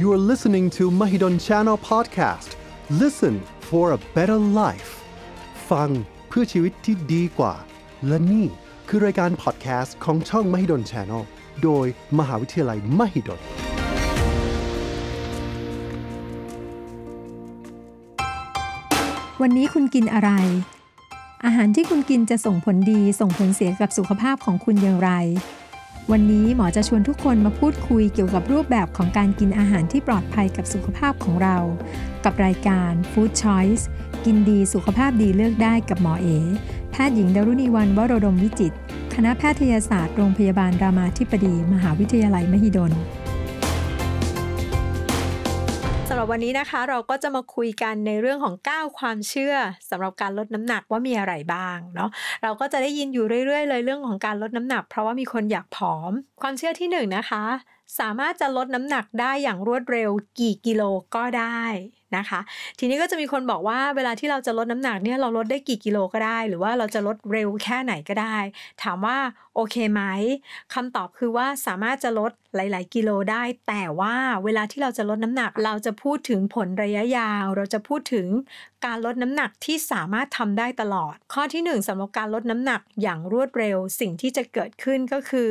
You are listening to Mahidol Channel Podcast. Listen for a better life. ฟังเพื่อชีวิตที่ดีกว่า และนี่คือรายการพอดแคสต์ของช่อง Mahidol Channel โดยมหาวิทยาลัย Mahidol วันนี้คุณกินอะไร อาหารที่คุณกินจะส่งผลดีส่งผลเสียกับสุขภาพของคุณอย่างไร วันนี้หมอจะชวนทุกคนมาพูดคุยเกี่ยวกับรูปแบบของการกินอาหารที่ปลอดภัยกับสุขภาพของเรา กับรายการ Food Choice กินดีสุขภาพดีเลือกได้กับหมอเอ แพทย์หญิงดารุณีวันวโรดมวิจิต คณะแพทยศาสตร์โรงพยาบาลรามาธิบดี มหาวิทยาลัยมหิดล หรับวันนี้นะคะเราก็จะมาคุยกันในเรื่องของ 9 ความเชื่อสำหรับการลดน้ำหนักว่ามีอะไรบ้างเนาะเราก็จะได้ยินอยู่เรื่อยๆ เลยเรื่องของการลดน้ำหนัก เพราะว่ามีคนอยากผอม ความเชื่อที่1นงนะคะ สามารถจะลดน้ำหนักได้อย่างรวดเร็วกี่กิโลก็ได้ นะคะ ทีนี้ก็จะมีคนบอกว่าเวลาที่เราจะลดน้ำหนักเนี่ยเราลดได้กี่กิโลก็ได้ หรือว่าเราจะลดเร็วแค่ไหนก็ได้ ถามว่าโอเคไหมคำตอบคือว่าสามารถจะลดหลาย ๆ กิโลได้ แต่ว่าเวลาที่เราจะลดน้ำหนัก เราจะพูดถึงผลระยะยาว เราจะพูดถึงการลดน้ำหนักที่สามารถทำได้ตลอด ข้อที่ 1สำหรับการลดน้ำหนักอย่างรวดเร็ว สิ่งที่จะเกิดขึ้นก็คือ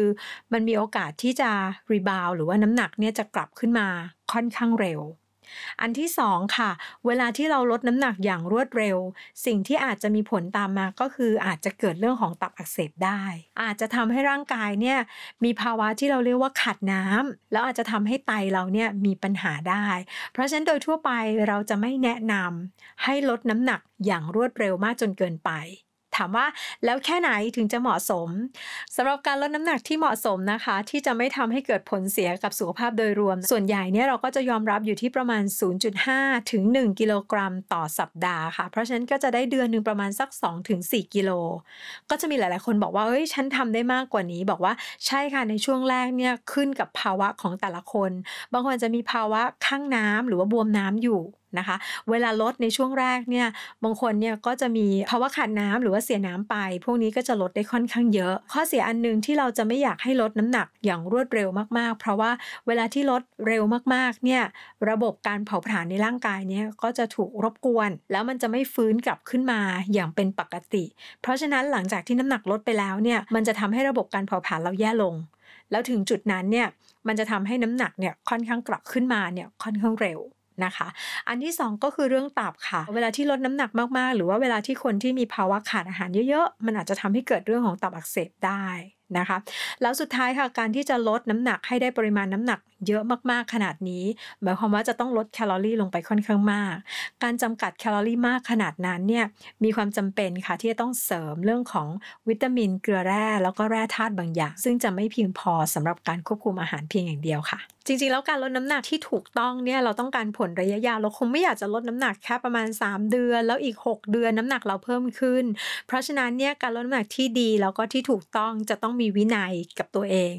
มันมีโอกาสที่จะรีบาวหรือว่าน้ำหนักเนี่ยจะกลับขึ้นมาค่อนข้างเร็ว อันที่สองค่ะ เวลาที่เราลดน้ำหนักอย่างรวดเร็ว สิ่งที่อาจจะมีผลตามมาก็คืออาจจะเกิดเรื่องของตับอักเสบได้ อาจจะทำให้ร่างกายเนี่ยมีภาวะที่เราเรียกว่าขาดน้ำแล้วอาจจะทำให้ไตเราเนี่ยมีปัญหาได้ เพราะฉะนั้นโดยทั่วไปเราจะไม่แนะนำให้ลดน้ำหนักอย่างรวดเร็วมากจนเกินไป ถามว่าแล้วแค่ไหนถึงจะเหมาะสมสำหรับการลดน้ำหนักที่เหมาะสมนะคะ ที่จะไม่ทำให้เกิดผลเสียกับสุขภาพโดยรวม ส่วนใหญ่เนี่ยเราก็จะยอมรับอยู่ที่ประมาณ 0.5 ถึง 1 กิโลกรัมต่อสัปดาห์ค่ะ เพราะฉะนั้นก็จะได้เดือนหนึ่งประมาณสัก2ถึง4กิโล ก็จะมีหลาย ๆ คนบอกว่าเอ้ยฉันทำได้มากกว่านี้ บอกว่าใช่ค่ะในช่วงแรกเนี่ยขึ้นกับภาวะของแต่ละคน บางคนจะมีภาวะข้างน้ำหรือว่าบวมน้ำอยู่ นะคะ เวลาลดในช่วงแรกเนี่ยบางคนเนี่ยก็จะมีภาวะขาดน้ำหรือว่าเสียน้ำไป พวกนี้ก็จะลดได้ค่อนข้างเยอะ ข้อเสียอันหนึ่งที่เราจะไม่อยากให้ลดน้ำหนักอย่างรวดเร็วมากๆ เพราะว่าเวลาที่ลดเร็วมากๆเนี่ยระบบการเผาผลาญในร่างกายเนี่ยก็จะถูกรบกวน แล้วมันจะไม่ฟื้นกลับขึ้นมาอย่างเป็นปกติ เพราะฉะนั้นหลังจากที่น้ำหนักลดไปแล้วเนี่ยมันจะทำให้ระบบการเผาผลาญเราแย่ลง แล้วถึงจุดนั้นเนี่ยมันจะทำให้น้ำหนักเนี่ยค่อนข้างกลับขึ้นมาเนี่ยค่อนข้างเร็ว นะคะ อันที่ 2 ก็คือเรื่องตับค่ะ เวลาที่ลดน้ำหนักมากๆ หรือว่าเวลาที่คนที่มีภาวะขาดอาหารเยอะๆ มันอาจจะทำให้เกิดเรื่องของตับอักเสบได้ นะคะ แล้วสุดท้ายค่ะการที่จะลดน้ำหนักให้ได้ปริมาณน้ำหนักเยอะมากๆขนาดนี้หมายความว่าจะต้องลดแคลอรี่ลงไปค่อนข้างมาก การจำกัดแคลอรี่มากขนาดนั้นเนี่ยมีความจำเป็นค่ะที่จะต้องเสริมเรื่องของวิตามินเกลือแร่ แล้วก็แร่ธาตุบางอย่าง ซึ่งจะไม่เพียงพอสำหรับการควบคุมอาหารเพียงอย่างเดียวค่ะ จริงๆ แล้วการลดน้ำหนักที่ถูกต้องเนี่ยเราต้องการผลระยะยาวเราคงไม่อยากจะลดน้ำหนักแค่ประมาณ 3 เดือน แล้วอีก 6 เดือนน้ำหนักเราเพิ่มขึ้น เพราะฉะนั้นเนี่ยการลดน้ำหนักที่ดีแล้วก็ที่ถูกต้องจะต้องมีวินัยกับตัวเอง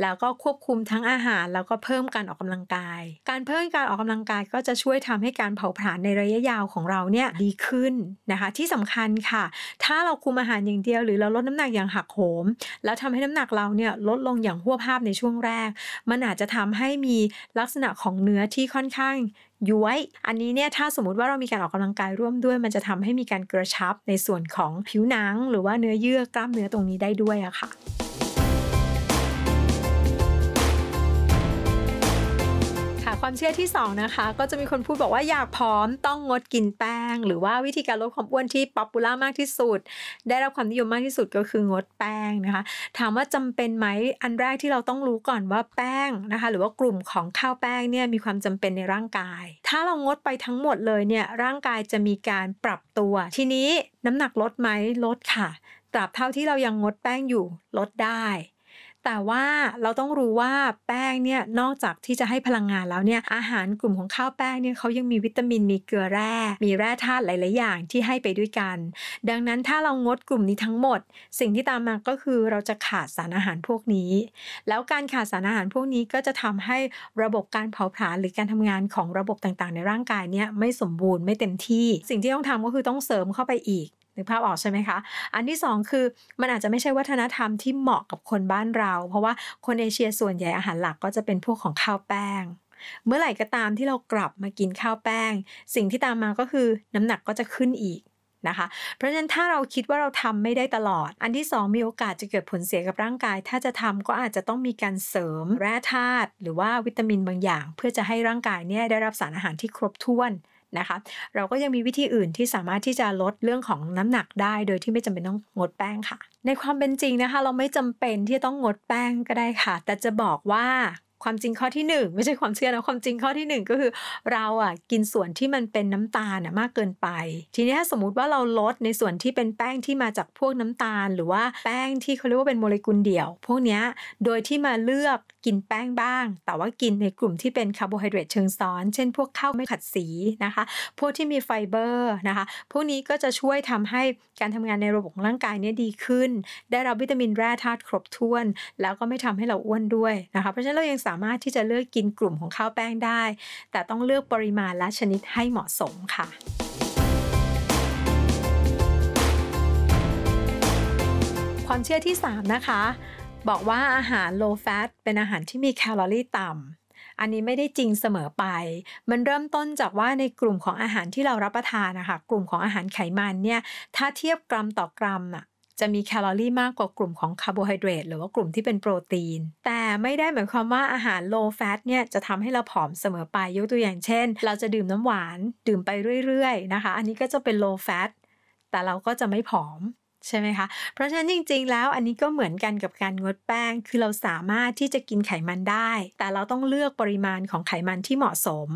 แล้วก็ควบคุมทั้งอาหารแล้วก็เพิ่มการออกกำลังกาย การเพิ่มการออกกำลังกายก็จะช่วยทำให้การเผาผลาญในระยะยาวของเราเนี่ยดีขึ้นนะคะ ที่สำคัญค่ะ ถ้าเราคุมอาหารอย่างเดียว หรือเราลดน้ำหนักอย่างหักโหม แล้วทำให้น้ำหนักเราเนี่ยลดลงอย่างหัวภาพในช่วงแรก มันอาจจะทำให้มีลักษณะของเนื้อที่ค่อนข้าง ย้วย อันนี้เนี่ยถ้าสมมติว่าเรามีการออกกำลังกายร่วมด้วย มันจะทำให้มีการกระชับในส่วนของผิวหนัง หรือว่าเนื้อเยื่อกล้ามเนื้อตรงนี้ได้ด้วยอะค่ะ ความเชื่อที่ 2 นะคะ ก็จะมีคนพูดบอกว่าอยากผอมต้องงดกินแป้ง หรือว่าวิธีการลดความอ้วนที่ป๊อปปูล่ามากที่สุด ได้รับความนิยมมากที่สุดก็คืองดแป้งนะคะ ถามว่าจำเป็นไหมอันแรกที่เราต้องรู้ก่อนว่าแป้งนะคะ หรือว่ากลุ่มของข้าวแป้งเนี่ยมีความจำเป็นในร่างกาย ถ้าเรางดไปทั้งหมดเลยเนี่ยร่างกายจะมีการปรับตัว ทีนี้น้ำหนักลดไหมลดค่ะตราบเท่าที่เรายังงดแป้งอยู่ลดได้ แต่ว่าเราต้องรู้ว่าแป้งเนี่ยนอกจากที่จะให้พลังงานแล้วเนี่ยอาหารกลุ่มของข้าวแป้งเนี่ยเขายังมีวิตามินมีเกลือแร่ มีแร่ธาตุหลาย ๆ อย่างที่ให้ไปด้วยกัน ดังนั้นถ้าเรางดกลุ่มนี้ทั้งหมด สิ่งที่ตามมาก็คือเราจะขาดสารอาหารพวกนี้ แล้วการขาดสารอาหารพวกนี้ก็จะทำให้ระบบการเผาผลาญหรือการทำงานของระบบต่าง ๆ ในร่างกายเนี่ยไม่สมบูรณ์ไม่เต็มที่ สิ่งที่ต้องทำก็คือต้องเสริมเข้าไปอีก นึกภาพออกใช่ไหมคะ อันที่ 2 คือมันอาจจะไม่ใช่วัฒนธรรมที่เหมาะกับคนบ้านเรา เพราะว่าคนเอเชียส่วนใหญ่อาหารหลักก็จะเป็นพวกของข้าวแป้ง เมื่อไหร่ก็ตามที่เรากลับมากินข้าวแป้ง สิ่งที่ตามมาก็คือน้ำหนักก็จะขึ้นอีกนะคะ เพราะฉะนั้นถ้าเราคิดว่าเราทำไม่ได้ตลอด อันที่ 2 มีโอกาสจะเกิดผลเสียกับร่างกาย ถ้าจะทำก็อาจจะต้องมีการเสริมแร่ธาตุหรือว่าวิตามินบางอย่าง เพื่อจะให้ร่างกายเนี่ยได้รับสารอาหารที่ครบถ้วน นะคะ เราก็ยังมีวิธีอื่นที่สามารถที่จะลดเรื่องของน้ำหนักได้โดยที่ไม่จำเป็นต้องงดแป้งค่ะ ในความเป็นจริงนะคะ เราไม่จำเป็นที่ต้องงดแป้งก็ได้ค่ะ แต่จะบอกว่า ความจริงข้อที่ 1 ไม่ใช่ความเชื่อนะความจริงข้อที่ 1 ก็คือ เราอะกินส่วนที่มันเป็นน้ำตาลอะมากเกินไป ทีนี้ถ้าสมมติว่าเราลดในส่วนที่เป็นแป้งที่มาจากพวกน้ำตาล หรือว่าแป้งที่เขาเรียกว่าเป็นโมเลกุลเดี่ยว พวกนี้โดยที่มาเลือกกินแป้งบ้าง แต่ว่ากินในกลุ่มที่เป็นคาร์โบไฮเดรตเชิงซ้อน เช่น พวกข้าวไม่ขัดสีนะคะ พวกที่มีไฟเบอร์นะคะ พวกนี้ก็จะช่วยทำให้การทำงานในระบบของร่างกายเนี่ยดีขึ้น ได้รับวิตามินแร่ธาตุครบถ้วน แล้วก็ไม่ทำให้เราอ้วนด้วยนะคะ เพราะฉะนั้นเรายังสามารถที่จะเลือกกินกลุ่มของข้าวแป้งได้ แต่ต้องเลือกปริมาณและชนิดให้เหมาะสมค่ะความเชื่อที่ 3 นะคะ บอกว่าอาหาร low fat เป็นอาหารที่มีแคลอรี่ต่ำอันนี้ไม่ได้จริงเสมอไป มันเริ่มต้นจากว่าในกลุ่มของอาหารที่เรารับประทานนะคะ กลุ่มของอาหารไขมันเนี่ย ถ้าเทียบกรัมต่อกรัมอะ จะมีแคลอรี่มากกว่ากลุ่มของคาร์โบไฮเดรตหรือว่ากลุ่มที่เป็นโปรตีน แต่ไม่ได้หมายความว่าอาหาร low fat เนี่ยจะทำให้เราผอมเสมอไปยกตัวอย่างเช่น เราจะดื่มน้ำหวานดื่มไปเรื่อยๆนะคะ อันนี้ก็จะเป็น low fat แต่เราก็จะไม่ผอม ใช่ไหมคะ เพราะฉะนั้นจริง ๆ แล้วอันนี้ก็เหมือนกันกับการงดแป้ง คือเราสามารถที่จะกินไขมันได้ แต่เราต้องเลือกปริมาณของไขมันที่เหมาะสม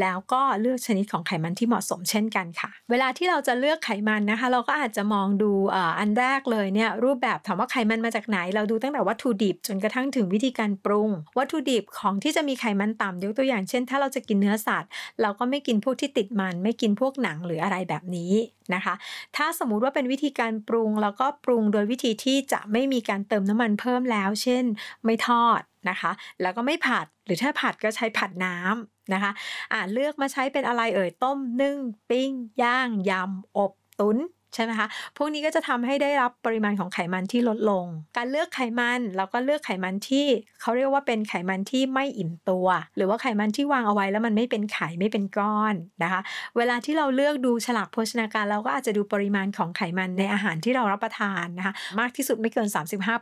แล้วก็เลือกชนิดของไขมันที่เหมาะสมเช่นกันค่ะ เวลาที่เราจะเลือกไขมันนะคะ เราก็อาจจะมองดูอันแรกเลยเนี่ยรูปแบบถามว่าไขมันมาจากไหน เราดูตั้งแต่วัตถุดิบจนกระทั่งถึงวิธีการปรุง วัตถุดิบของที่จะมีไขมันต่ำยกตัวอย่างเช่น ถ้าเราจะกินเนื้อสัตว์ เราก็ไม่กินพวกที่ติดมัน ไม่กินพวกหนังหรืออะไรแบบนี้ นะคะ ถ้าสมมุติว่าเป็นวิธีการปรุงแล้วก็ปรุงโดยวิธีที่จะไม่มีการเติมน้ำมันเพิ่มแล้ว เช่น ไม่ทอดนะคะ แล้วก็ไม่ผัด หรือถ้าผัดก็ใช้ผัดน้ำนะคะอ่าเลือกมาใช้เป็นอะไรเอ่ย ต้มนึ่ง ปิ้ง ย่าง ยำ อบ ตุน ใช่ไหมคะ พวกนี้ก็จะทำให้ได้รับปริมาณของไขมันที่ลดลง การเลือกไขมันเราก็เลือกไขมันที่เขาเรียกว่าเป็นไขมันที่ไม่อิ่มตัว หรือว่าไขมันที่วางเอาไว้แล้วมันไม่เป็นไข่ไม่เป็นก้อนนะคะ เวลาที่เราเลือกดูฉลากโภชนาการเราก็อาจจะดูปริมาณของไขมันในอาหารที่เรารับประทานนะคะ มากที่สุดไม่เกิน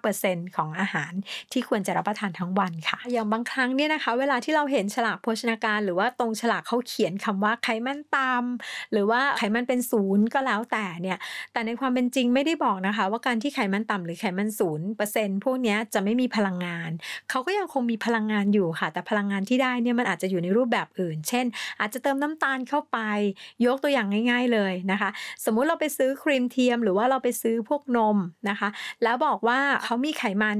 35%ของอาหารที่ควรจะรับประทานทั้งวันค่ะ อย่างบางครั้งเนี่ยนะคะ เวลาที่เราเห็นฉลากโภชนาการ หรือว่าตรงฉลากเขาเขียนคำว่าไขมันต่ำหรือว่าไขมันเป็นศูนย์ก็แล้วแต่เนี่ยแต่ในความเป็นจริงไม่ได้บอกนะคะ ว่าการที่ไขมันต่ำหรือไขมันศูนย์เปอร์เซ็นต์พวกนี้จะไม่มีพลังงาน เขาก็ยังคงมีพลังงานอยู่ค่ะ แต่พลังงานที่ได้เนี่ยมันอาจจะอยู่ในรูปแบบอื่น เช่น อาจจะเติมน้ำตาลเข้าไป ยกตัวอย่างง่าย ๆเลยนะคะ สมมุติเราไปซื้อครีมเทียม หรือว่าเราไปซื้อพวกนมนะคะ แล้วบอกว่าเขามีไขมัน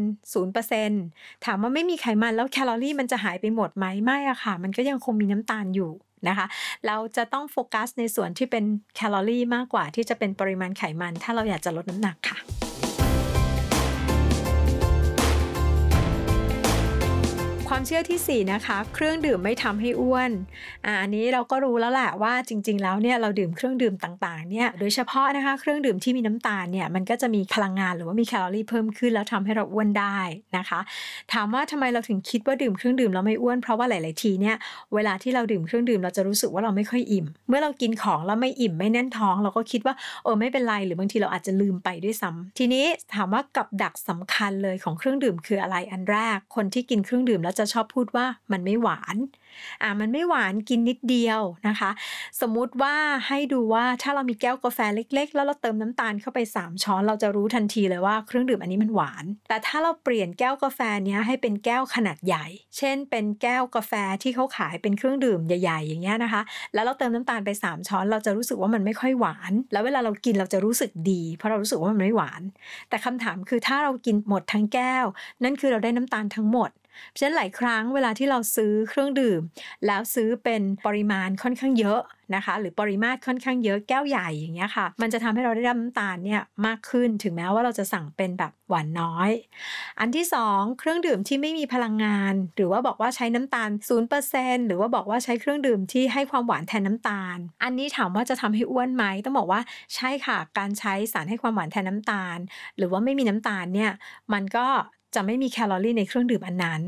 0%ถามว่าไม่มีไขมันแล้วแคลอรี่มันจะหายไปหมดไหมไม่อะค่ะ มันก็ยังคงมีน้ำตาลอยู่ นะคะ เราจะต้องโฟกัสในส่วนที่เป็นแคลอรี่มากกว่าที่จะเป็นปริมาณไขมัน ถ้าเราอยากจะลดน้ำหนักค่ะ ความเชื่อที่ 4 นะคะ เครื่องดื่มไม่ทำให้อ้วนอ่าอันนี้เราก็รู้แล้วแหละว่าจริง ๆ แล้วเนี่ยเราดื่มเครื่องดื่มต่างๆเนี่ยโดยเฉพาะนะคะเครื่องดื่มที่มีน้ำตาลเนี่ยมันก็จะมีพลังงานหรือว่ามีแคลอรี่เพิ่มขึ้นแล้วทำให้เราอ้วนได้นะคะ ถามว่าทำไมเราถึงคิดว่าดื่มเครื่องดื่มแล้วไม่อ้วนเพราะว่าหลาย ๆ ทีเนี่ยเวลาที่เราดื่มเครื่องดื่มเราจะรู้สึกว่าเราไม่ค่อยอิ่ม เมื่อเรากินของแล้วไม่อิ่มไม่แน่นท้อง เราก็คิดว่าเออไม่เป็นไรหรือบางทีเราอาจจะลืมไปด้วยซ้ำทีนี้ถามว่ากับดักสำคัญเลยของเครื่องดื่มคืออะไรอันแรก คนที่กินเครื่องดื่มแล้วจะชอบพูดว่ามันไม่หวาน อ่ามันไม่หวานกินนิดเดียวนะคะ สมมุติว่าให้ดูว่าถ้าเรามีแก้วกาแฟเล็ก ๆ แล้วเราเติมน้ำตาลเข้าไป 3 ช้อน เราจะรู้ทันทีเลยว่าเครื่องดื่มอันนี้มันหวาน แต่ถ้าเราเปลี่ยนแก้วกาแฟเนี้ยให้เป็นแก้วขนาดใหญ่ เช่น เป็นแก้วกาแฟที่เขาขายเป็นเครื่องดื่มใหญ่ๆ อย่างเงี้ยนะคะ แล้วเราเติมน้ำตาลไป 3 ช้อน เราจะรู้สึกว่ามันไม่ค่อยหวาน แล้วเวลาเรากินเราจะรู้สึกดี เพราะเรารู้สึกว่ามันไม่หวาน แต่คำถามคือถ้าเรากินหมดทั้งแก้ว นั่นคือเราได้น้ำตาลทั้งหมด เพราะฉะนั้นหลายครั้งเวลาที่เราซื้อเครื่องดื่ม แล้วซื้อเป็นปริมาณค่อนข้างเยอะนะคะ หรือปริมาตรค่อนข้างเยอะแก้วใหญ่อย่างเงี้ยค่ะ มันจะทำให้เราได้รับน้ำตาลเนี่ยมากขึ้นถึงแม้ว่าเราจะสั่งเป็นแบบหวานน้อย อันที่ 2 เครื่องดื่มที่ไม่มีพลังงาน หรือว่าบอกว่าใช้น้ำตาล 0%หรือว่าบอกว่าใช้เครื่องดื่มที่ให้ความหวานแทนน้ำตาล อันนี้ถามว่าจะทำให้อ้วนไหมต้องบอกว่าใช่ค่ะการใช้สารให้ความหวานแทนน้ำตาล หรือว่าไม่มีน้ำตาลเนี่ยมันก็ จะไม่มีแคลอรี่ในเครื่องดื่มอันนั้น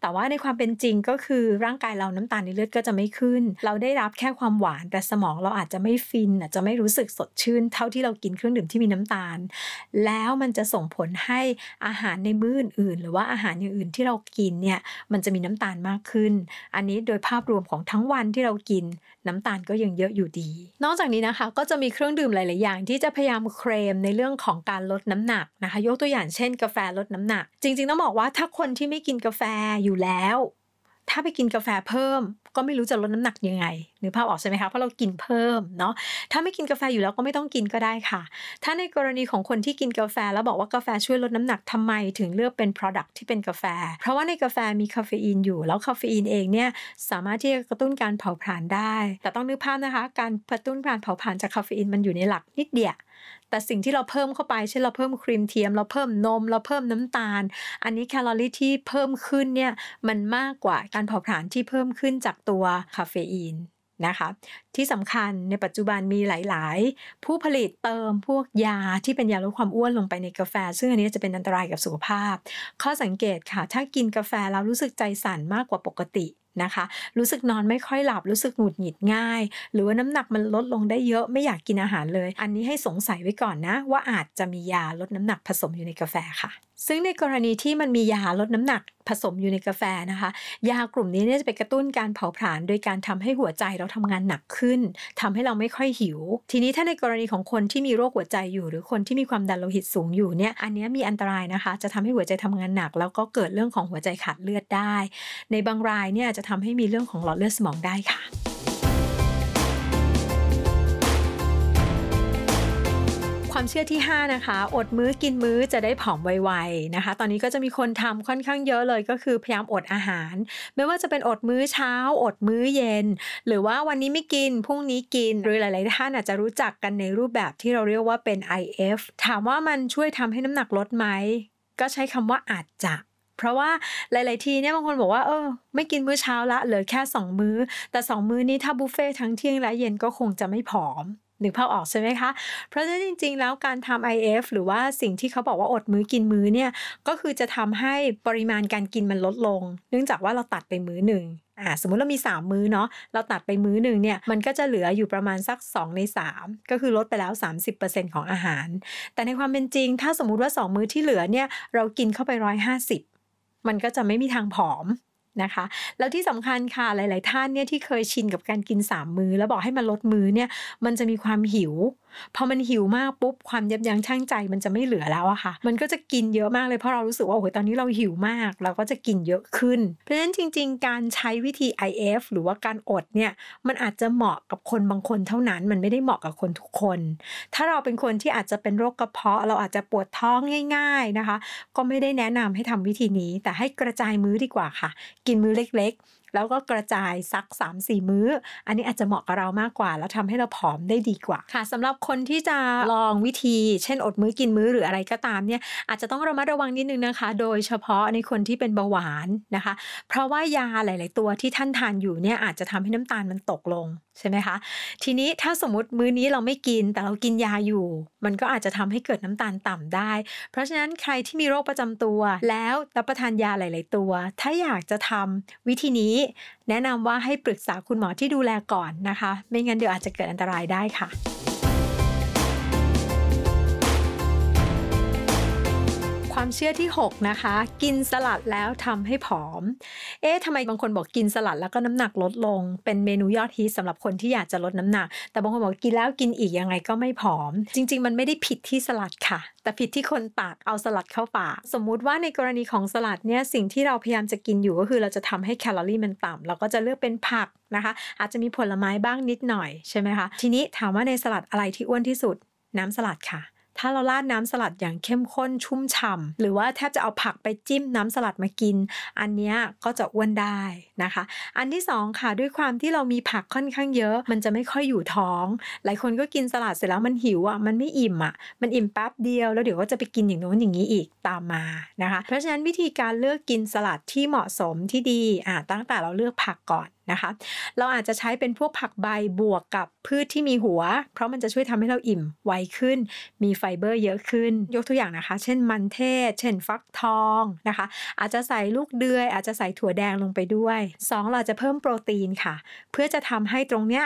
แต่ว่าในความเป็นจริงก็คือร่างกายเราน้ำตาลในเลือดก็จะไม่ขึ้น เราได้รับแค่ความหวาน แต่สมองเราอาจจะไม่ฟินอาจจะไม่รู้สึกสดชื่น เท่าที่เรากินเครื่องดื่มที่มีน้ำตาล แล้วมันจะส่งผลให้อาหารในมื้ออื่น หรือว่าอาหารอย่างอื่นที่เรากินเนี่ยมันจะมีน้ำตาลมากขึ้น อันนี้โดยภาพรวมของทั้งวันที่เรากินน้ำตาลก็ยังเยอะอยู่ดี นอกจากนี้นะคะก็จะมีเครื่องดื่มหลาย ๆ อย่าง ที่จะพยายามเคลมในเรื่องของการลดน้ำหนักนะคะ ยกตัวอย่างเช่น กาแฟลดน้ำหนัก จจริงๆต้องบอกว่าถ้าคนที่ไม่กินกาแฟอยู่แล้ว ถ้าไปกินกาแฟเพิ่ม ก็ไม่รู้จะลดน้ำหนักยังไงนึกภาพออกใช่ไหมคะเพราะเรากินเพิ่มเนาะถ้าไม่กินกาแฟอยู่แล้วก็ไม่ต้องกินก็ได้ค่ะ ถ้าในกรณีของคนที่กินกาแฟแล้วบอกว่ากาแฟช่วยลดน้ำหนักทำไมถึงเลือกเป็น product ที่เป็นกาแฟ เพราะว่าในกาแฟมีคาเฟอีนอยู่ แล้วคาเฟอีนเองเนี่ยสามารถที่จะกระตุ้นการเผาผลาญได้ แต่ต้องนึกภาพนะคะ การกระตุ้นการเผาผลาญจากคาเฟอีนมันอยู่ในหลักนิดเดียว แต่สิ่งที่เราเพิ่มเข้าไปเช่นเราเพิ่มครีมเทียม เราเพิ่มนม เราเพิ่มน้ำตาล อันนี้แคลอรี่ที่เพิ่มขึ้นเนี่ยมันมากกว่าการเผาผลาญที่เพิ่มขึ้นจากตัวคาเฟอีนนะคะที่สำคัญในปัจจุบันมีหลาย ๆ ผู้ผลิตเติมพวกยาที่เป็นยาลดความอ้วนลงไปในกาแฟ ซึ่งอันนี้จะเป็นอันตรายกับสุขภาพ ข้อสังเกตค่ะ ถ้ากินกาแฟแล้วรู้สึกใจสั่นมากกว่าปกติ นะคะ รู้สึกนอนไม่ค่อยหลับ รู้สึกหงุดหงิดง่าย หรือว่าน้ำหนักมันลดลงได้เยอะไม่อยากกินอาหารเลย อันนี้ให้สงสัยไว้ก่อนนะ ว่าอาจจะมียาลดน้ำหนักผสมอยู่ในกาแฟค่ะ ซึ่งในกรณีที่มันมียาลดน้ำหนักผสมอยู่ในกาแฟนะคะ ยากลุ่มนี้เนี่ยจะไปกระตุ้นการเผาผลาญโดยการทำให้หัวใจเราทำงานหนักขึ้นทำให้เราไม่ค่อยหิว ทีนี้ถ้าในกรณีของคนที่มีโรคหัวใจอยู่ หรือคนที่มีความดันโลหิตสูงอยู่เนี่ยอันนี้มีอันตรายนะคะ จะทำให้หัวใจทำงานหนัก แล้วก็เกิดเรื่องของหัวใจขาดเลือดได้ ในบางรายเนี่ยจะทำให้มีเรื่องของหลอดเลือดสมองได้ค่ะ ความเชื่อที่ 5 นะคะ อดมื้อกินมื้อจะได้ผอมไวๆนะคะ ตอนนี้ก็จะมีคนทำค่อนข้างเยอะเลยก็คือพยายามอดอาหาร ไม่ว่าจะเป็นอดมื้อเช้า อดมื้อเย็น หรือว่าวันนี้ไม่กินพรุ่งนี้กิน หรือหลาย ๆ ท่านอาจจะรู้จักกันในรูปแบบที่เราเรียกว่าเป็น IF ถามว่ามันช่วยทำให้น้ำหนักลดไหมก็ใช้คำว่าอาจจะเพราะว่าหลาย ๆ ทีเนี่ยบางคนบอกว่าเออไม่กินมื้อเช้าละเหลือแค่ 2 มื้อ แต่ 2 มื้อนี้ถ้าบุฟเฟ่ทั้งเที่ยงและเย็นก็คงจะไม่ผอม นึกภาพออกใช่ไหมคะ เพราะฉะนั้นจริง ๆ แล้วการทำ IF หรือว่าสิ่งที่เขาบอกว่าอดมื้อกินมื้อเนี่ย ก็คือจะทำให้ปริมาณการกินมันลดลง เนื่องจากว่าเราตัดไปมื้อหนึ่งอ่าสมมุติเรามี 3 มื้อเนาะเราตัดไปมื้อหนึ่งเนี่ยมันก็จะเหลืออยู่ประมาณสัก 2 ใน 3 ก็คือลดไปแล้ว 30%ของอาหาร แต่ในความเป็นจริง ถ้าสมมุติว่า 2 มื้อที่เหลือเนี่ยเรากินเข้าไป 150 มันก็จะไม่มีทางผอม นะคะ แล้วที่สำคัญค่ะหลาย ๆ ท่านเนี่ยที่เคยชินกับการกิน 3 มื้อแล้วบอกให้มาลดมื้อเนี่ยมันจะมีความหิว พอมันหิวมากปุ๊บความยับยั้งชั่งใจมันจะไม่เหลือแล้วอะค่ะ มันก็จะกินเยอะมากเลยเพราะเรารู้สึกว่าโอ้โหตอนนี้เราหิวมาก เราก็จะกินเยอะขึ้น เพราะฉะนั้นจริง ๆ การใช้วิธี IF หรือว่าการอดเนี่ยมันอาจจะเหมาะกับคนบางคนเท่านั้น มันไม่ได้เหมาะกับคนทุกคน ถ้าเราเป็นคนที่อาจจะเป็นโรคกระเพาะ เราอาจจะปวดท้องง่าย ๆนะคะ ก็ไม่ได้แนะนำให้ทำวิธีนี้ แต่ให้กระจายมื้อดีกว่าค่ะ กินมื้อเล็กๆแล้วก็กระจายสัก 3-4 มื้อ อันนี้อาจจะเหมาะกับเรามากกว่า แล้วทำให้เราผอมได้ดีกว่าค่ะสำหรับคนที่จะลองวิธี เช่น อดมื้อกินมื้อหรืออะไรก็ตามเนี่ยอาจจะต้องระมัดระวังนิดนึงนะคะ โดยเฉพาะในคนที่เป็นเบาหวานนะคะ เพราะว่ายาหลาย ๆ ตัวที่ท่านทานอยู่เนี่ยอาจจะทำให้น้ำตาลมันตกลงใช่ไหมคะ ทีนี้ถ้าสมมติมื้อนี้เราไม่กินแต่เรากินยาอยู่ มันก็อาจจะทำให้เกิดน้ำตาลต่ำได้ เพราะฉะนั้นใครที่มีโรคประจำตัว แล้วรับประทานยาหลาย ๆ ตัว ถ้าอยากจะทำวิธีนี้ แนะนำว่าให้ปรึกษาคุณหมอที่ดูแลก่อนนะคะ ไม่งั้นเดี๋ยวอาจจะเกิดอันตรายได้ค่ะ ความเชื่อที่ 6 นะคะ กินสลัดแล้วทำให้ผอม เอ๊ะทำไมบางคนบอกกินสลัดแล้วก็น้ำหนักลดลง เป็นเมนูยอดฮิตสำหรับคนที่อยากจะลดน้ำหนัก แต่บางคนบอกกินแล้วกินอีกยังไงก็ไม่ผอม จริง ๆ มันไม่ได้ผิดที่สลัดค่ะ แต่ผิดที่คนตักเอาสลัดเข้าปากสมมุติว่าในกรณีของสลัดเนี่ยสิ่งที่เราพยายามจะกินอยู่ก็คือเราจะทำให้แคลอรี่มันต่ำเราก็จะเลือกเป็นผักนะคะ อาจจะมีผลไม้บ้างนิดหน่อยใช่ไหมคะทีนี้ถามว่าในสลัดอะไรที่อ้วนที่สุดน้ำสลัดค่ะ ถ้าเราราดน้ำสลัดอย่างเข้มข้นชุ่มฉ่าหรือว่าแทบจะเอาผักไปจิ้มน้ำสลัดมากิน อันนี้ก็จะอ้วนได้นะคะ อันที่ 2 ค่ะด้วยความที่เรามีผักค่อนข้างเยอะ มันจะไม่ค่อยอยู่ท้อง หลายคนก็กินสลัดเสร็จแล้วมันหิวอะมันไม่อิ่มอะมันอิ่มแป๊บเดียวแล้วเดี๋ยวก็จะไปกินอย่างโน้นอย่างนี้อีกตามมานะคะ เพราะฉะนั้นวิธีการเลือกกินสลัดที่เหมาะสมที่ดีอ่าตั้งแต่เราเลือกผักก่อน นะคะ เราอาจจะใช้เป็นพวกผักใบบวกกับพืชที่มีหัว เพราะมันจะช่วยทำให้เราอิ่มไวขึ้น มีไฟเบอร์เยอะขึ้น ยกตัวอย่างนะคะ เช่นมันเทศ เช่นฟักทองนะคะ อาจจะใส่ลูกเดือย อาจจะใส่ถั่วแดงลงไปด้วย 2 เราจะเพิ่มโปรตีนค่ะ เพื่อจะทำให้ตรงเนี้ย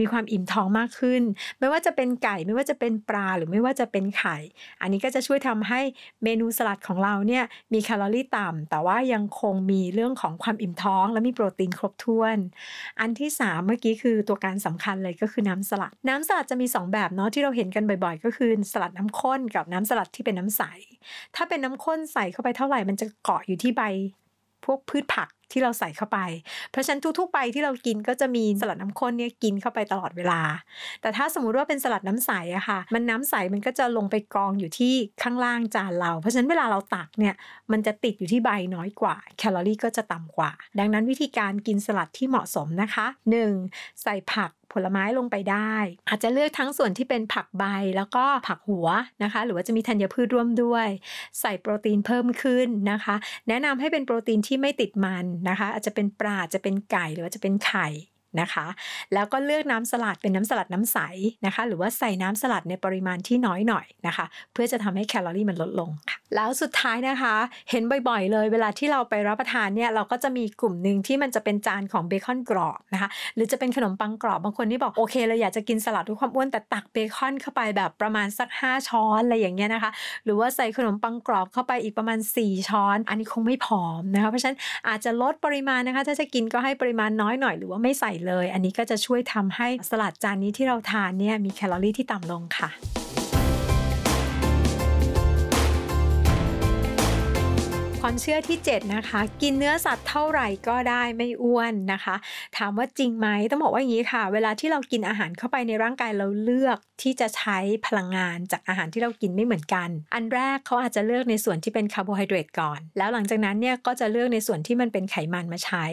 มีความอิ่มท้องมากขึ้น ไม่ว่าจะเป็นไก่ไม่ว่าจะเป็นปลาหรือไม่ว่าจะเป็นไข่ อันนี้ก็จะช่วยทำให้เมนูสลัดของเราเนี่ยมีแคลอรี่ต่ำแต่ว่ายังคงมีเรื่องของความอิ่มท้อง และมีโปรตีนครบถ้วน อันที่ 3 เมื่อกี้คือตัวการสำคัญเลยก็คือน้ำสลัด น้ำสลัดจะมี 2 แบบเนาะที่เราเห็นกันบ่อยๆ ก็คือสลัดน้ำข้นกับน้ำสลัดที่เป็นน้ำใส ถ้าเป็นน้ำข้นใสเข้าไปเท่าไหร่มันจะเกาะอยู่ที่ใบ พวกพืชผักที่เราใส่เข้าไป เพราะฉะนั้นทุกๆไปที่เรากินก็จะมีสลัดน้ำข้นเนี่ยกินเข้าไปตลอดเวลา แต่ถ้าสมมุติว่าเป็นสลัดน้ำใสอะค่ะ มันน้ำใสมันก็จะลงไปกองอยู่ที่ข้างล่างจานเรา เพราะฉะนั้นเวลาเราตักเนี่ยมันจะติดอยู่ที่ใบน้อยกว่า แคลอรี่ก็จะต่ำกว่า ดังนั้นวิธีการกินสลัดที่เหมาะสมนะคะ 1. ใส่ผัก ผลไม้ลงไปได้ อาจจะเลือกทั้งส่วนที่เป็นผักใบแล้วก็ผักหัวนะคะ หรือว่าจะมีธัญพืชร่วมด้วย ใส่โปรตีนเพิ่มขึ้นนะคะ แนะนำให้เป็นโปรตีนที่ไม่ติดมันนะคะ อาจจะเป็นปลาจะเป็นไก่หรือว่าจะเป็นไข่ นะคะ แล้วก็เลือกน้ำสลัดเป็นน้ำสลัดน้ำใสนะคะ หรือว่าใส่น้ำสลัดในปริมาณที่น้อยหน่อยนะคะ เพื่อจะทำให้แคลอรี่มันลดลงค่ะ แล้วสุดท้ายนะคะ เห็นบ่อยๆเลย เวลาที่เราไปรับประทานเนี่ยเราก็จะมีกลุ่มหนึ่งที่มันจะเป็นจานของเบคอนกรอบนะคะ หรือจะเป็นขนมปังกรอบบางคนที่บอกโอเคเราอยากจะกินสลัดด้วยความอ้วนแต่ตักเบคอนเข้าไปแบบประมาณสัก 5 ช้อนอะไรอย่างเงี้ยนะคะ หรือว่าใส่ขนมปังกรอบเข้าไปอีกประมาณ 4 ช้อน อันนี้คงไม่พอมนะคะ เพราะฉะนั้นอาจจะลดปริมาณนะคะ ถ้าจะกินก็ให้ปริมาณน้อยหน่อยหรือว่าไม่ใส่เลย อันนี้ก็จะช่วยทำให้สลัดจานนี้ที่เราทานเนี่ยมีแคลอรี่ที่ต่ำลงค่ะความเชื่อที่ 7 นะคะ กินเนื้อสัตว์เท่าไหร่ก็ได้ไม่อ้วนนะคะ ถามว่าจริงไหมต้องบอกว่าอย่างนี้ค่ะ เวลาที่เรากินอาหารเข้าไปในร่างกายเราเลือก ที่จะใช้พลังงานจากอาหารที่เรากินไม่เหมือนกัน อันแรกเขาอาจจะเลือกในส่วนที่เป็นคาร์โบไฮเดรตก่อน แล้วหลังจากนั้นเนี่ยก็จะเลือกในส่วนที่มันเป็นไขมันมาใช้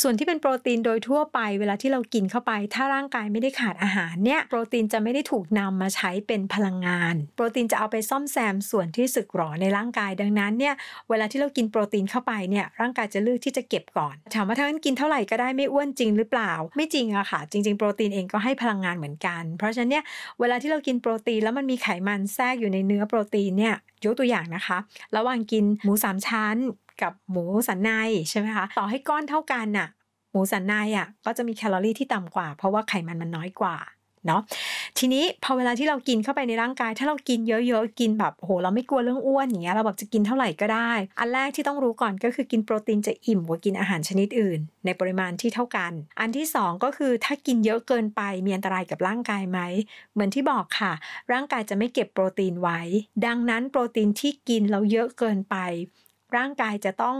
ส่วนที่เป็นโปรตีนโดยทั่วไปเวลาที่เรากินเข้าไป ถ้าร่างกายไม่ได้ขาดอาหารเนี่ยโปรตีนจะไม่ได้ถูกนำมาใช้เป็นพลังงาน โปรตีนจะเอาไปซ่อมแซมส่วนที่สึกหรอในร่างกายดังนั้นเนี่ยเวลาที่เรากินโปรตีนเข้าไปเนี่ยร่างกายจะเลือกที่จะเก็บก่อนถามว่าถ้างั้นกินเท่าไหร่ก็ได้ไม่อ้วนจริงหรือเปล่า ไม่จริงอะค่ะ จริง ๆ โปรตีนเองก็ให้พลังงานเหมือนกัน เพราะฉะนั้นเนี่ยเวลาที่เรากินโปรตีนแล้วมันมีไขมันแทรกอยู่ในเนื้อโปรตีนเนี่ยยกตัวอย่างนะคะ ระหว่างกินหมูสามชั้นกับหมูสันในใช่ไหมคะต่อให้ก้อนเท่ากันน่ะหมูสันในอะก็จะมีแคลอรี่ที่ต่ำกว่า เพราะว่าไขมันมันน้อยกว่า เนาะทีนี้พอเวลาที่เรากินเข้าไปในร่างกาย ถ้าเรากินเยอะๆกินแบบโหเราไม่กลัวเรื่องอ้วนอย่างเงี้ยเราแบบจะกินเท่าไหร่ก็ได้ อันแรกที่ต้องรู้ก่อนก็คือกินโปรตีนจะอิ่มกว่ากินอาหารชนิดอื่น ในปริมาณที่เท่ากัน อันที่ 2 ก็คือถ้ากินเยอะเกินไปมีอันตรายกับร่างกายไหมเหมือนที่บอกค่ะ ร่างกายจะไม่เก็บโปรตีนไว้ ดังนั้นโปรตีนที่กินเราเยอะเกินไป ร่างกายจะต้อง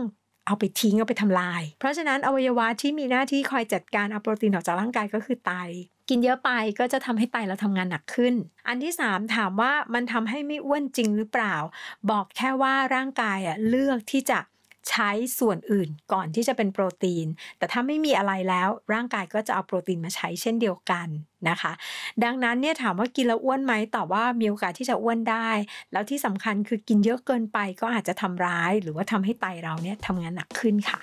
เอาไปทิ้งเอาไปทำลาย เพราะฉะนั้นอวัยวะที่มีหน้าที่คอยจัดการเอาโปรตีนออกจากร่างกายก็คือไต กินเยอะไปก็จะทำให้ไตเราทำงานหนักขึ้น อันที่ 3 ถามว่ามันทำให้ไม่อ้วนจริงหรือเปล่า บอกแค่ว่าร่างกายอะเลือกที่จะ ใช้ส่วนอื่นก่อนที่จะเป็นโปรตีน แต่ถ้าไม่มีอะไรแล้วร่างกายก็จะเอาโปรตีนมาใช้เช่นเดียวกันนะคะ ดังนั้นเนี่ยถามว่ากินแล้วอ้วนไหมตอบว่ามีโอกาสที่จะอ้วนได้ แล้วที่สำคัญคือกินเยอะเกินไปก็อาจจะทำร้าย หรือว่าทำให้ไตเราเนี่ยทำงานหนักขึ้นค่ะ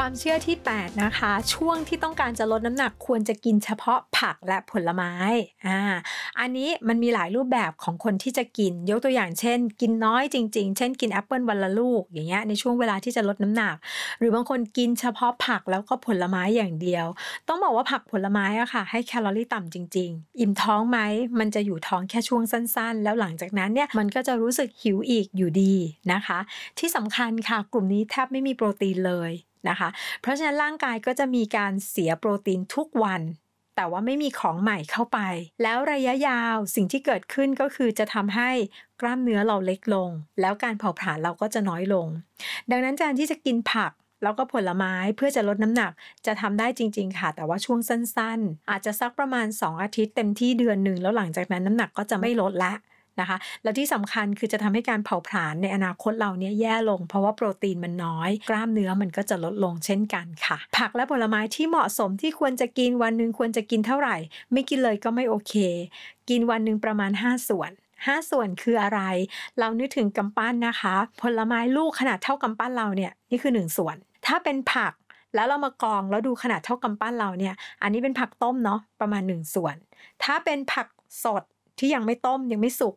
ความเชื่อที่ 8 นะคะ ช่วงที่ต้องการจะลดน้ำหนักควรจะกินเฉพาะผักและผลไม้อ่าอันนี้มันมีหลายรูปแบบของคนที่จะกิน ยกตัวอย่างเช่น กินน้อยจริง ๆ เช่นกินแอปเปิลวันละลูกอย่างเงี้ยในช่วงเวลาที่จะลดน้ำหนัก หรือบางคนกินเฉพาะผักแล้วก็ผลไม้อย่างเดียว ต้องบอกว่าผักผลไม้อะค่ะ ให้แคลอรี่ต่ำจริง ๆ อิ่มท้องไหมมันจะอยู่ท้องแค่ช่วงสั้น ๆ แล้วหลังจากนั้นเนี่ยมันก็จะรู้สึกหิวอีกอยู่ดีนะคะ ที่สำคัญค่ะกลุ่มนี้แทบไม่มีโปรตีนเลย นะคะ เพราะฉะนั้นร่างกายก็จะมีการเสียโปรตีนทุกวัน แต่ว่าไม่มีของใหม่เข้าไป แล้วระยะยาวสิ่งที่เกิดขึ้นก็คือจะทำให้กล้ามเนื้อเราเล็กลง แล้วการเผาผลาญเราก็จะน้อยลง ดังนั้นการที่จะกินผักแล้วก็ผลไม้เพื่อจะลดน้ำหนักจะทำได้จริง ๆ ค่ะ แต่ว่าช่วงสั้น ๆ อาจจะสักประมาณ 2 อาทิตย์เต็มที่เดือนหนึ่งแล้วหลังจากนั้นน้ำหนักก็จะไม่ลดละ นะคะ แล้วที่สำคัญคือจะทำให้การเผาผลาญในอนาคตเราเนี่ยแย่ลง เพราะว่าโปรตีนมันน้อย กล้ามเนื้อมันก็จะลดลงเช่นกันค่ะ ผักและผลไม้ที่เหมาะสมที่ควรจะกินวันหนึ่งควรจะกินเท่าไหร่ ไม่กินเลยก็ไม่โอเค กินวันหนึ่งประมาณ 5 ส่วน5 ส่วนคืออะไร เรานึกถึงกำปั้นนะคะ ผลไม้ลูกขนาดเท่ากำปั้นเราเนี่ยนี่คือ 1 ส่วน ถ้าเป็นผักแล้วเรามากองแล้วดูขนาดเท่ากำปั้นเราเนี่ย อันนี้เป็นผักต้มเนาะประมาณ 1 ส่วน ถ้าเป็นผักสดที่ยังไม่ต้มยังไม่สุก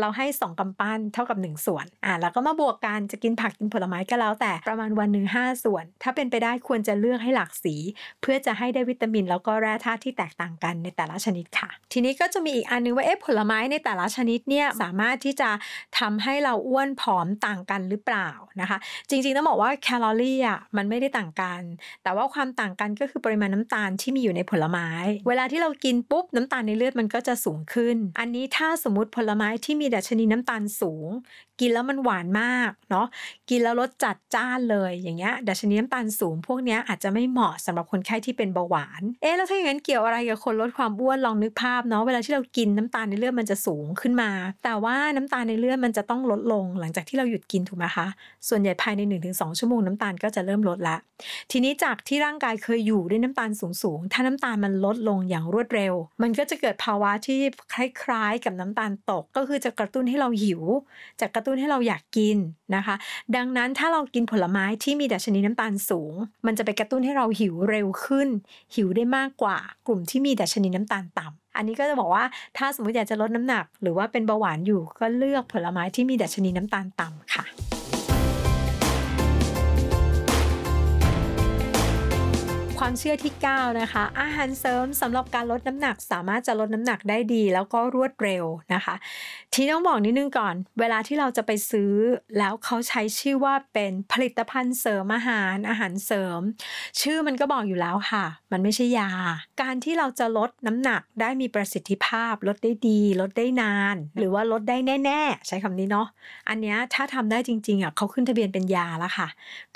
เราให้ 2กำปั้นเท่ากับ 1 ส่วนอ่าแล้วก็มาบวกกันจะกินผักกินผลไม้ก็แล้ว แต่ประมาณวันหนึ่ง5ส่วน ถ้าเป็นไปได้ควรจะเลือกให้หลากสี เพื่อจะให้ได้วิตามิน แล้วก็แร่ธาตุที่แตกต่างกันในแต่ละชนิดค่ะ ทีนี้ก็จะมีอีกอันนึงว่าเอ๊ะผลไม้ในแต่ละชนิดเนี่ยสามารถที่จะทำให้เราอ้วนผอมต่างกันหรือเปล่านะคะ จริงๆต้องบอกว่าแคลอรี่อะมันไม่ได้ต่างกัน แต่ว่าความต่างกันก็คือปริมาณน้ำตาลที่มีอยู่ในผลไม้ เวลาที่เรากินปุ๊บน้ำตาลในเลือดมันก็จะสูงขึ้น อันนี้ถ้าสมมติผลไม้ที่มีดัชนีน้ำตาลสูงกินแล้วมันหวานมากเนาะกินแล้วรสจัดจ้านเลยอย่างเงี้ยดัชนีน้ำตาลสูงพวกเนี้ยอาจจะไม่เหมาะสำหรับคนไข้ที่เป็นเบาหวาน เอ๊ะแล้วถ้าอย่างนั้นเกี่ยวอะไรกับคนลดความอ้วนลองนึกภาพเนาะเวลาที่เรากินน้ำตาลในเลือดมันจะสูงขึ้นมา แต่ว่าน้ำตาลในเลือดมันจะต้องลดลง หลังจากที่เราหยุดกินถูกไหมคะส่วนใหญ่ภายใน 1-2 ชั่วโมงน้ำตาลก็จะเริ่มลดละ ทีนี้จากที่ร่างกายเคยอยู่ด้วยน้ำตาลสูงๆถ้าน้ำตาลมันลดลงอย่างรวดเร็ว มันก็จะเกิดภาวะที่คล้ายๆ กับน้ำตาลตกก็คือจะกระตุ้นให้เราหิวจะกระตุ้นให้เราอยากกินนะคะ ดังนั้นถ้าเรากินผลไม้ที่มีดัชนีน้ำตาลสูง มันจะไปกระตุ้นให้เราหิวเร็วขึ้น หิวได้มากกว่ากลุ่มที่มีดัชนีน้ำตาลต่ำอันนี้ก็จะบอกว่าถ้าสมมติอยากจะลดน้ำหนัก หรือว่าเป็นเบาหวานอยู่ก็เลือกผลไม้ที่มีดัชนีน้ำตาลต่ำค่ะ ความเชื่อที่ 9 นะคะ อาหารเสริมสำหรับการลดน้ำหนัก สามารถจะลดน้ำหนักได้ดี แล้วก็รวดเร็วนะคะ ที่ต้องบอกนิดนึงก่อน เวลาที่เราจะไปซื้อ แล้วเขาใช้ชื่อว่าเป็นผลิตภัณฑ์เสริมอาหาร อาหารเสริม ชื่อมันก็บอกอยู่แล้วค่ะ มันไม่ใช่ยา การที่เราจะลดน้ำหนักได้มีประสิทธิภาพ ลดได้ดี ลดได้นาน หรือว่าลดได้แน่ ๆ ใช้คำนี้เนาะอันนี้ถ้าทำได้จริงๆอะเขาขึ้นทะเบียนเป็นยาแล้วค่ะ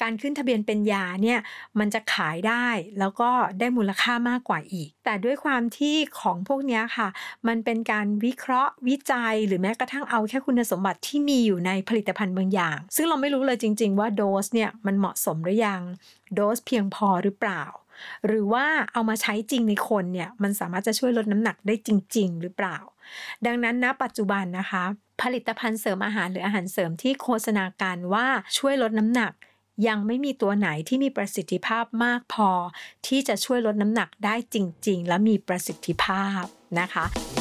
การขึ้นทะเบียนเป็นยาเนี่ยมันจะขายได้แล้วก็ได้มูลค่ามากกว่าอีก แต่ด้วยความที่ของพวกนี้ค่ะ มันเป็นการวิเคราะห์วิจัย หรือแม้กระทั่งเอาแค่คุณสมบัติที่มีอยู่ในผลิตภัณฑ์บางอย่าง ซึ่งเราไม่รู้เลยจริง ๆ ว่าโดสเนี่ยมันเหมาะสมหรือยัง โดสเพียงพอหรือเปล่า หรือว่าเอามาใช้จริงในคนเนี่ยมันสามารถจะช่วยลดน้ำหนักได้จริง ๆ หรือเปล่า ดังนั้นณปัจจุบันนะคะ ผลิตภัณฑ์เสริมอาหารหรืออาหารเสริมที่โฆษณาการว่าช่วยลดน้ำหนัก ยังไม่มีตัวไหนที่มีประสิทธิภาพมากพอ ที่จะช่วยลดน้ำหนักได้จริง ๆ และมีประสิทธิภาพนะคะ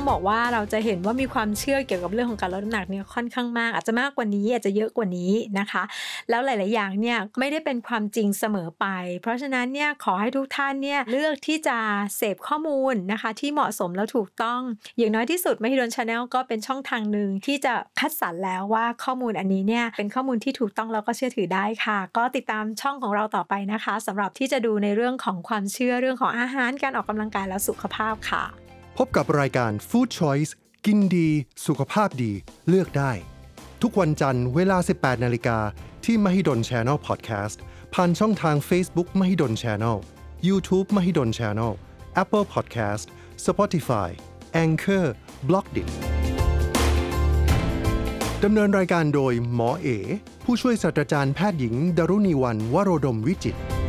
ต้องบอกว่าเราจะเห็นว่ามีความเชื่อเกี่ยวกับเรื่องของการลดน้ำหนักเนี่ยค่อนข้างมาก อาจจะมากกว่านี้อาจจะเยอะกว่านี้นะคะ แล้วหลาย ๆ อย่างเนี่ยไม่ได้เป็นความจริงเสมอไป เพราะฉะนั้นเนี่ยขอให้ทุกท่านเนี่ยเลือกที่จะเสพข้อมูลนะคะ ที่เหมาะสมแล้วถูกต้อง อย่างน้อยที่สุดมหิดลชาแนลก็เป็นช่องทางหนึ่งที่จะคัดสรรแล้วว่าข้อมูลอันนี้เนี่ยเป็นข้อมูลที่ถูกต้องแล้วก็เชื่อถือได้ค่ะ ก็ติดตามช่องของเราต่อไปนะคะสำหรับที่จะดูในเรื่องของความเชื่อเรื่องของอาหารการออกกำลังกายและสุขภาพค่ะ พบกับรายการ Food Choice กินดี สุขภาพดี เลือกได้ ทุกวันจันทร์เวลา 18 นาฬิกา ที่ Mahidol Channel Podcast ผ่านช่องทาง Facebook Mahidol Channel YouTube Mahidol Channel Apple Podcast Spotify Anchor b l o g d i t ดำเนินรายการโดยหมอเอ ผู้ช่วยศาสตราจารย์แพทย์หญิงดารุณีวันวโรดมวิจิตร